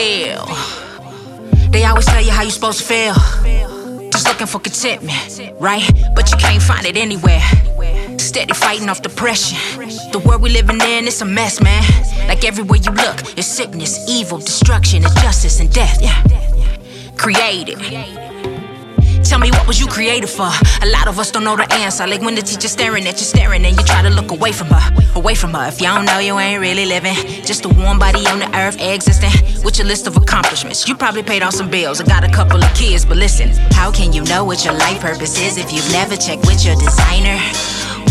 Feel. They always tell you how you supposed to feel. Just looking for contentment, right? But you can't find it anywhere. Steady fighting off depression. The world we living in, it's a mess, man. Like everywhere you look, it's sickness, evil, destruction, injustice, and death. Yeah. Created. Tell me what was you created for? A lot of us don't know the answer. Like when the teacher's staring at you, staring, and you try to look away from her, away from her. If you don't know, you ain't really living. Just a warm body on the earth, existing with your list of accomplishments. You probably paid off some bills and got a couple of kids, but listen, how can you know what your life purpose is if you've never checked with your designer?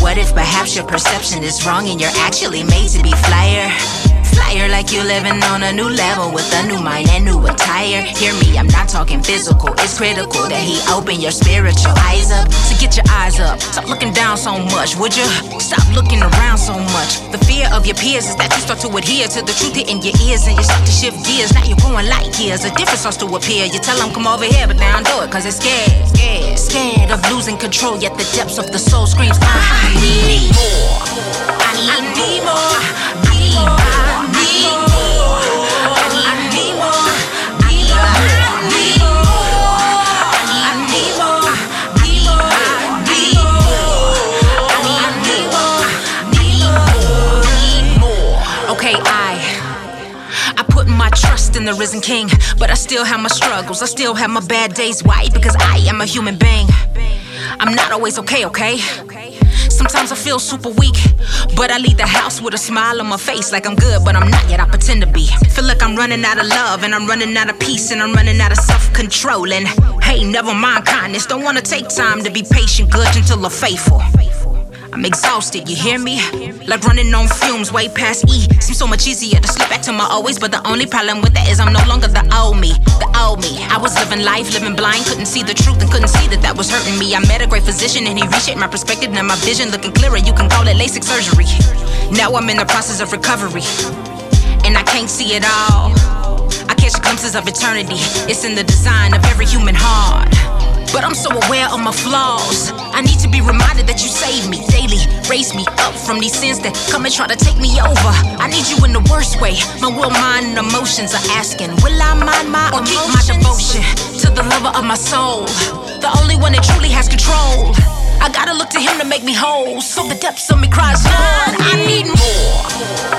What if perhaps your perception is wrong and you're actually made to be flyer? Flyer like you living on a new level with a new mind and new attire. Hear me, I'm not talking physical. It's critical that he open your spiritual eyes up. So get your eyes up. Stop looking down so much, would you? Stop looking around so much. The fear of your peers is that you start to adhere to the truth in your ears and you start to shift gears. Now you're going light years. A difference starts to appear. You tell them come over here, but they don't do it cause they're scared. Scared, scared of losing control. Yet the depths of the soul screams, I need the risen king, but I still have my struggles. I still have my bad days. Why? Because I am a human being. I'm not always okay, okay? Sometimes I feel super weak, but I leave the house with a smile on my face like I'm good, but I'm not yet. I pretend to be. Feel like I'm running out of love, and I'm running out of peace, and I'm running out of self control. And hey, never mind kindness. Don't wanna take time to be patient, good, until I'm faithful. I'm exhausted, you hear me? Like running on fumes, way past E. Seems so much easier to slip back to my always, but the only problem with that is I'm no longer the old me, the old me. I was living life, living blind, couldn't see the truth and couldn't see that that was hurting me. I met a great physician and he reshaped my perspective, now my vision looking clearer. You can call it LASIK surgery. Now I'm in the process of recovery, and I can't see it all. I catch glimpses of eternity. It's in the design of every human heart. I'm so aware of my flaws. I need to be reminded that you save me daily, raise me up from these sins that come and try to take me over. I need you in the worst way. My will, mind, and emotions are asking, Will I mind my or keep my devotion to the lover of my soul, the only one that truly has control? I gotta look to him to make me whole. So the depths of me cries, Lord, I need more.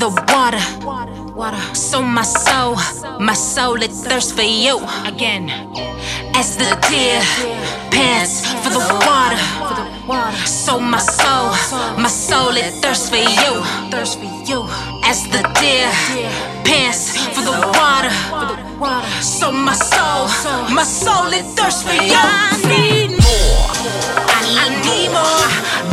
The water. So my soul, my soul, it thirsts for you again. As the deer pants for the water. So my soul, my soul, it thirsts for you. Thirsts for you. As the deer pants for the water. So my soul, my soul, it thirsts for you. I need more. I need more.